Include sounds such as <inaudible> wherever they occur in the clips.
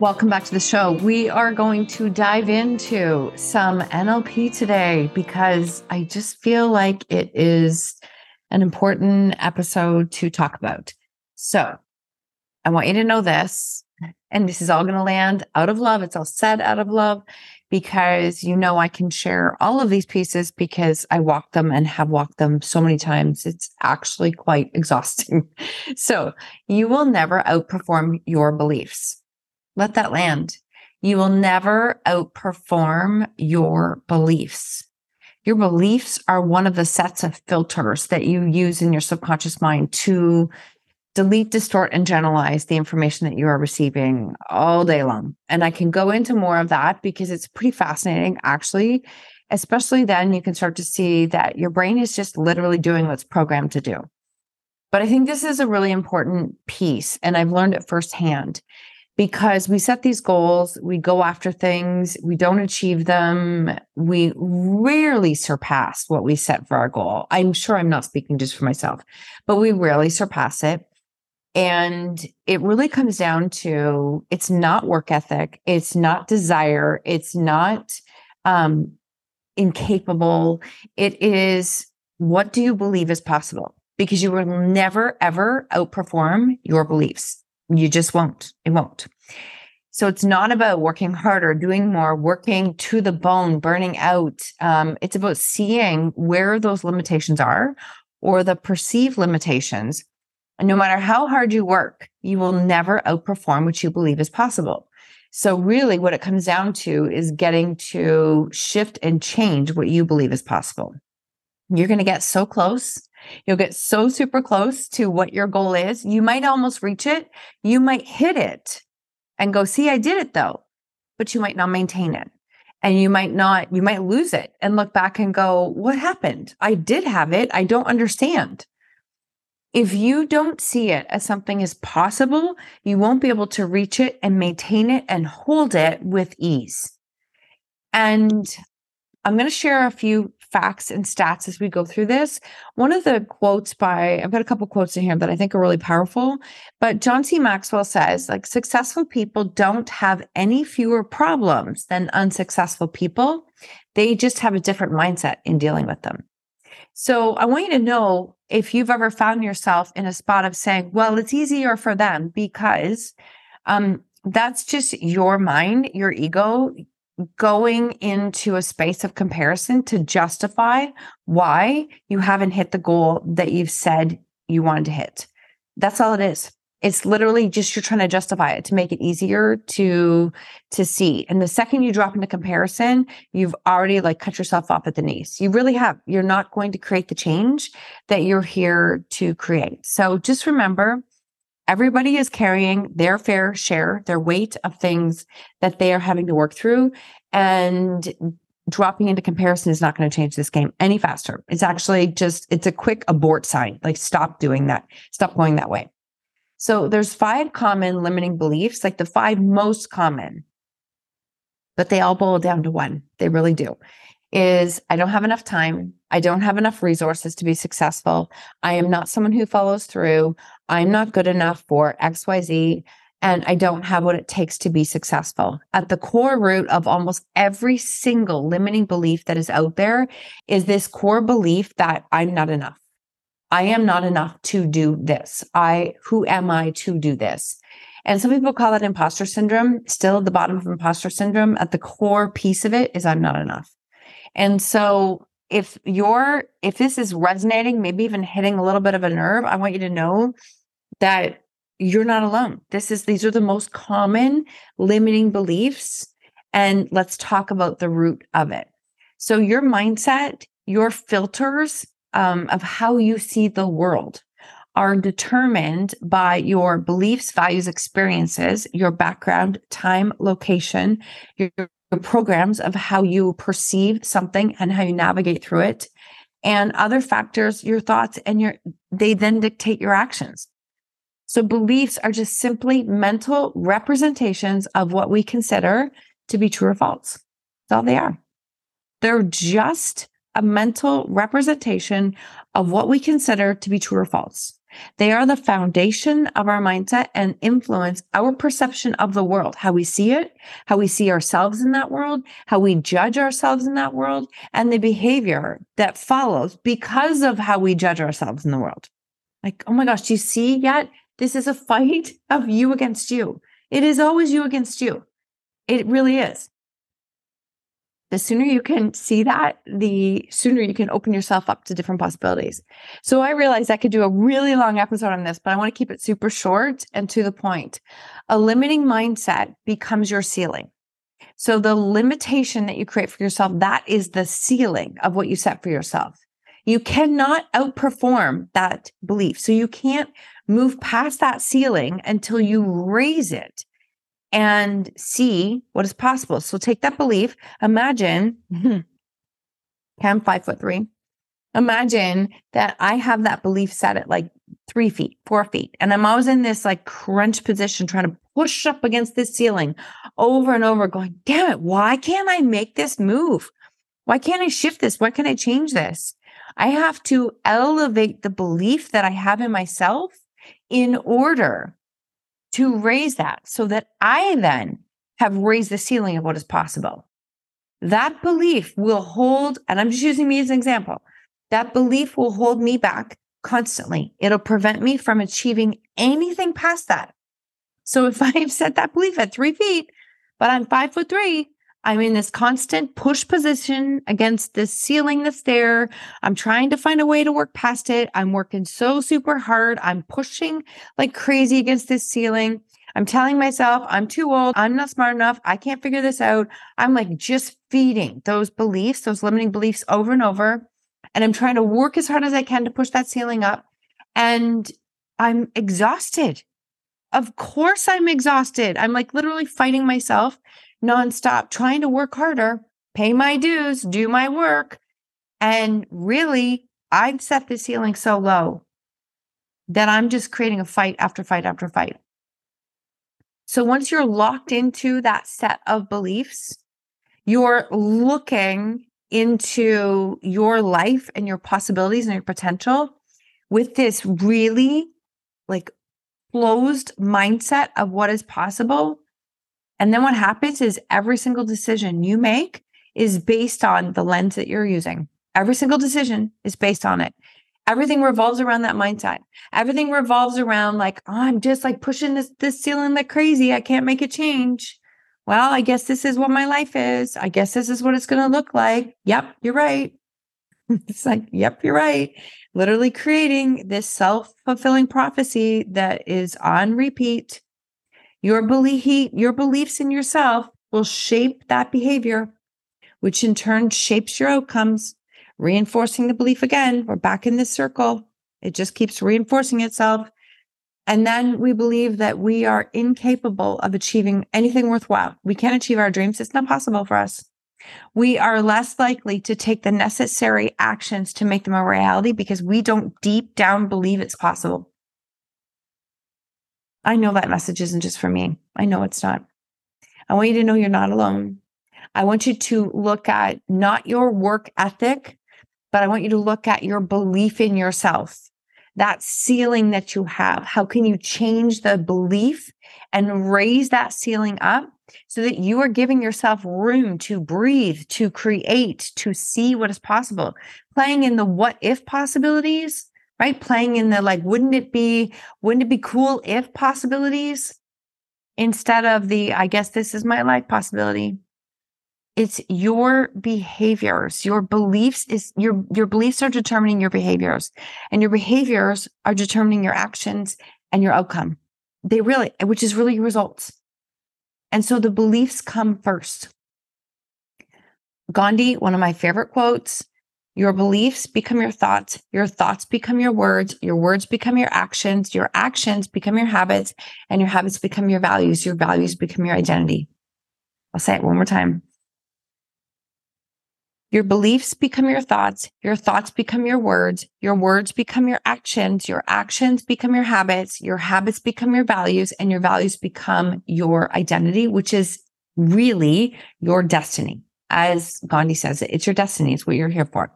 Welcome back to the show. We are going to dive into some NLP today because I just feel like it is an important episode to talk about. So, I want you to know this, and this is all going to land out of love. It's all said out of love because you know I can share all of these pieces because I walk them and have walked them so many times. It's actually quite <laughs> exhausting. So, you will never outperform your beliefs. Let that land. You will never outperform your beliefs. Your beliefs are one of the sets of filters that you use in your subconscious mind to delete, distort, and generalize the information that you are receiving all day long. And I can go into more of that because it's pretty fascinating, actually. Especially then, you can start to see that your brain is just literally doing what's programmed to do. But I think this is a really important piece, and I've learned it firsthand because we set these goals, we go after things, we don't achieve them, we rarely surpass what we set for our goal. I'm sure I'm not speaking just for myself, but we rarely surpass it. And it really comes down to it's not work ethic, it's not desire, it's not um, incapable. It is what do you believe is possible? Because you will never, ever outperform your beliefs you just won't. It won't. So it's not about working harder, doing more, working to the bone, burning out. Um, it's about seeing where those limitations are or the perceived limitations. And no matter how hard you work, you will never outperform what you believe is possible. So really what it comes down to is getting to shift and change what you believe is possible. You're going to get so close You'll get so super close to what your goal is. You might almost reach it. You might hit it and go, see, I did it though, but you might not maintain it. And you might not, you might lose it and look back and go, what happened? I did have it. I don't understand. If you don't see it as something is possible, you won't be able to reach it and maintain it and hold it with ease. And I'm going to share a few facts and stats as we go through this. One of the quotes by, I've got a couple quotes in here that I think are really powerful, but John C. Maxwell says, like, successful people don't have any fewer problems than unsuccessful people. They just have a different mindset in dealing with them. So I want you to know if you've ever found yourself in a spot of saying, well, it's easier for them because um, that's just your mind, your ego going into a space of comparison to justify why you haven't hit the goal that you've said you wanted to hit. That's all it is. It's literally just you're trying to justify it to make it easier to to see. And the second you drop into comparison, you've already like cut yourself off at the knees. You really have. You're not going to create the change that you're here to create. So just remember Everybody is carrying their fair share, their weight of things that they are having to work through. And dropping into comparison is not going to change this game any faster. It's actually just, it's a quick abort sign. Like, stop doing that. Stop going that way. So there's five common limiting beliefs, like the five most common, but they all boil down to one. They really do. Is I don't have enough time. I don't have enough resources to be successful. I am not someone who follows through. I'm not good enough for XYZ and I don't have what it takes to be successful. At the core root of almost every single limiting belief that is out there is this core belief that I'm not enough. I am not enough to do this. I, who am I to do this? And some people call it imposter syndrome. Still, at the bottom of imposter syndrome, at the core piece of it is I'm not enough. And so if you're if this is resonating, maybe even hitting a little bit of a nerve, I want you to know that you're not alone. This is these are the most common limiting beliefs and let's talk about the root of it. So your mindset, your filters um, of how you see the world are determined by your beliefs, values, experiences, your background, time, location, your, your programs of how you perceive something and how you navigate through it, and other factors, your thoughts, and your they then dictate your actions. So beliefs are just simply mental representations of what we consider to be true or false. That's all they are. They're just a mental representation of what we consider to be true or false. They are the foundation of our mindset and influence our perception of the world, how we see it, how we see ourselves in that world, how we judge ourselves in that world, and the behavior that follows because of how we judge ourselves in the world. Like, oh my gosh, do you see yet? This is a <laughs> fight of you against you. It is always you against you. It really is the sooner you can see that, the sooner you can open yourself up to different possibilities. So I realized I could do a really long episode on this, but I want to keep it super short and to the point. A limiting mindset becomes your ceiling. So the limitation that you create for yourself, that is the ceiling of what you set for yourself. You cannot outperform that belief. So you can't move past that ceiling until you raise it and see what is possible. So take that belief. Imagine, <laughs> I'm five foot three. Imagine that I have that belief set at like three feet, four feet, and I'm always in this like crunch position trying to push up against this ceiling over and over, going, damn it, why can't I make this move? Why can't I shift this? Why can't I change this? I have to elevate the belief that I have in myself in order to raise that so that I then have raised the ceiling of what is possible. That belief will hold, and I'm just using me as an example, that belief will hold me back constantly. It'll prevent me from achieving anything past that. So if <laughs> I've set that belief at three feet, but I'm five foot three, I'm in this constant push position against this ceiling that's there. I'm trying to find a way to work past it. I'm working so super hard. I'm pushing like crazy against this ceiling. I'm telling myself I'm too old. I'm not smart enough. I can't figure this out. I'm like just feeding those beliefs, those limiting beliefs over and over. And I'm trying to work as hard as I can to push that ceiling up. And I'm exhausted. Of course, I'm exhausted. I'm like literally fighting myself nonstop, trying to work harder, pay my dues, do my work. And really, I've set the ceiling so low that I'm just creating a fight after fight after fight. So once you're locked into that set of beliefs, you're looking into your life and your possibilities and your potential with this really like closed mindset of what is possible and then what happens is every single decision you make is based on the lens that you're using. Every single decision is based on it. Everything revolves around that mindset. Everything revolves around like, oh, I'm just like pushing this this ceiling like crazy. I can't make a change. Well, I guess this is what my life is. I guess this is what it's going to look like. Yep, you're right. <laughs> it's like, yep, you're right. Literally creating this self-fulfilling prophecy that is on repeat your belief, your beliefs in yourself will shape that behavior, which in turn shapes your outcomes, reinforcing the belief again. We're back in this circle. It just keeps reinforcing itself. And then we believe that we are incapable of achieving anything worthwhile. We can't achieve our dreams. It's not possible for us. We are less likely to take the necessary actions to make them a reality because we don't deep down believe it's possible. I know that message isn't just for me. I know it's not. I want you to know you're not alone. I want you to look at not your work ethic, but I want you to look at your belief in yourself, that ceiling that you have. How can you change the belief and raise that ceiling up so that you are giving yourself room to breathe, to create, to see what is possible? Playing in the what if possibilities right? Playing in the like, wouldn't it be, wouldn't it be cool if possibilities? instead of the, I guess this is my life possibility. It's your behaviors, your beliefs is your, your beliefs are determining your behaviors and your behaviors are determining your actions and your outcome. They really, which is really results. And so the beliefs come first. Gandhi, one of my favorite quotes your beliefs become your thoughts. Your thoughts become your words. Your words become your actions. Your actions become your habits. And your habits become your values. Your values become your identity. I'll say it one more time. Your beliefs become your thoughts. Your thoughts become your words. Your words become your actions. Your actions become your habits. Your habits become your values. And your values become your identity, which is really your destiny. As Gandhi says, it's your destiny. It's what you're here for.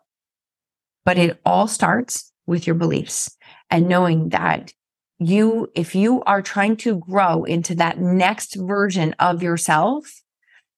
But it all starts with your beliefs and knowing that you, if you are trying to grow into that next version of yourself,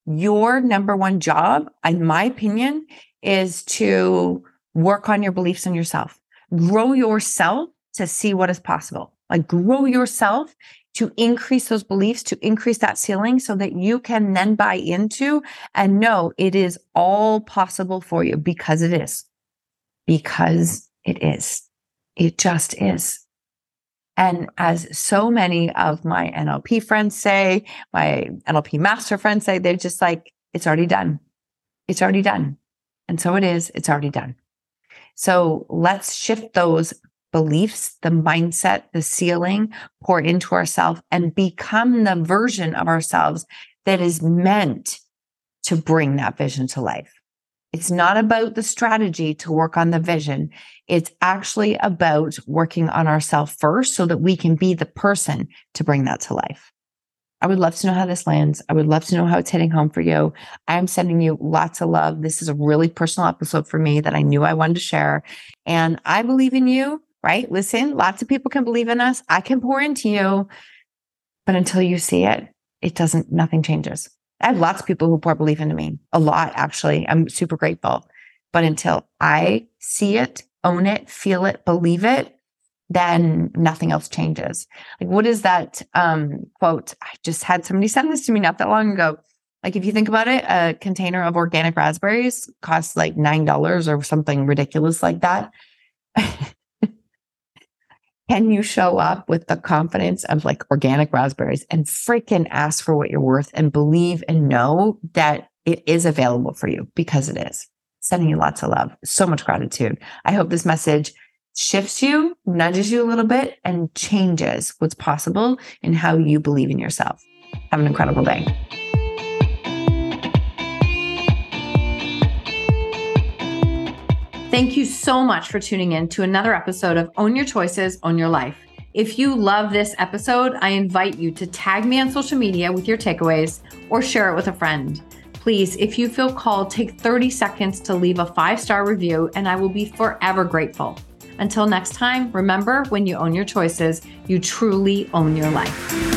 your number one job, in my opinion, is to work on your beliefs on yourself. Grow yourself to see what is possible. Like grow yourself to increase those beliefs, to increase that ceiling so that you can then buy into and know it is all possible for you because it is because it is. It just is. And as so many of my NLP friends say, my NLP master friends say, they're just like, it's already done. It's already done. And so it is, it's already done. So let's shift those beliefs, the mindset, the ceiling, pour into ourselves and become the version of ourselves that is meant to bring that vision to life. It's not about the strategy to work on the vision. It's actually about working on ourselves first so that we can be the person to bring that to life. I would love to know how this lands. I would love to know how it's hitting home for you. I am sending you lots of love. This is a really personal episode for me that I knew I wanted to share. And I believe in you, right? Listen, lots of people can believe in us. I can pour into you. But until you see it, it doesn't, nothing changes. I have lots of people who pour belief into me, a lot actually. I'm super grateful. But until I see it, own it, feel it, believe it, then nothing else changes. Like, what is that um, quote? I just had somebody send this to me not that long ago. Like, if you think about it, a container of organic raspberries costs like $9 or something ridiculous like that. <laughs> Can you show up with the confidence of like organic raspberries and freaking ask for what you're worth and believe and know that it is available for you because it is? Sending you lots of love, so much gratitude. I hope this message shifts you, nudges you a little bit, and changes what's possible in how you believe in yourself. Have an incredible day. Thank you so much for tuning in to another episode of Own Your Choices, Own Your Life. If you love this episode, I invite you to tag me on social media with your takeaways or share it with a friend. Please, if you feel called, take 30 seconds to leave a five star review, and I will be forever grateful. Until next time, remember when you own your choices, you truly own your life.